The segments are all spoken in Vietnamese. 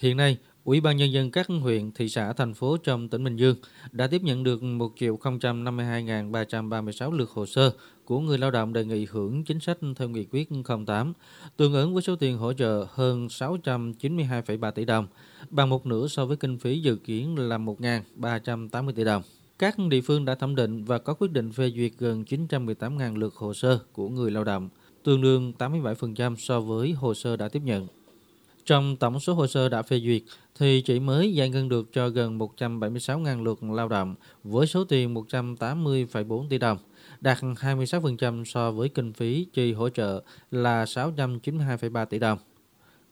Hiện nay, Ủy ban Nhân dân các huyện, thị xã, thành phố trong tỉnh Bình Dương đã tiếp nhận được 1 052.336 lượt hồ sơ của người lao động đề nghị hưởng chính sách theo nghị quyết 08, tương ứng với số tiền hỗ trợ hơn 692,3 tỷ đồng, bằng một nửa so với kinh phí dự kiến là 1.380 tỷ đồng. Các địa phương đã thẩm định và có quyết định phê duyệt gần 918.000 lượt hồ sơ của người lao động, tương đương 87% so với hồ sơ đã tiếp nhận. Trong tổng số hồ sơ đã phê duyệt, thì chỉ mới giải ngân được cho gần 176.000 lượt lao động với số tiền 180,4 tỷ đồng, đạt 26% so với kinh phí chi hỗ trợ là 692,3 tỷ đồng.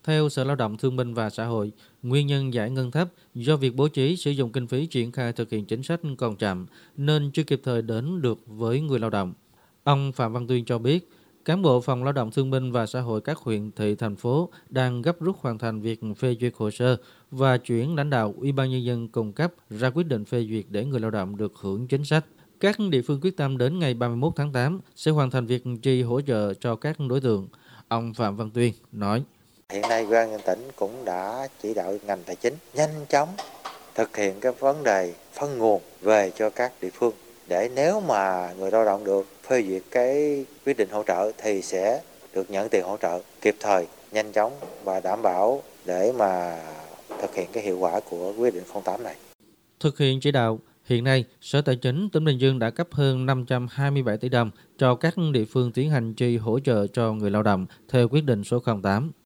Theo Sở Lao động Thương binh và Xã hội, nguyên nhân giải ngân thấp do việc bố trí sử dụng kinh phí triển khai thực hiện chính sách còn chậm nên chưa kịp thời đến được với người lao động. Ông Phạm Văn Tuyên cho biết, Cán bộ Phòng Lao động Thương binh và Xã hội các huyện, thị, thành phố đang gấp rút hoàn thành việc phê duyệt hồ sơ và chuyển lãnh đạo Ủy ban Nhân dân cung cấp ra quyết định phê duyệt để người lao động được hưởng chính sách. Các địa phương quyết tâm đến ngày 31 tháng 8 sẽ hoàn thành việc chi hỗ trợ cho các đối tượng. Ông Phạm Văn Tuyên nói. Hiện nay Ủy ban nhân tỉnh cũng đã chỉ đạo ngành tài chính nhanh chóng thực hiện các vấn đề phân nguồn về cho các địa phương để nếu mà người lao động được phê duyệt cái quyết định hỗ trợ thì sẽ được nhận tiền hỗ trợ kịp thời, nhanh chóng và đảm bảo để mà thực hiện cái hiệu quả của quyết định 08 này. Thực hiện chỉ đạo, hiện nay Sở Tài chính tỉnh Bình Dương đã cấp hơn 527 tỷ đồng cho các địa phương tiến hành chi hỗ trợ cho người lao động theo quyết định số 08.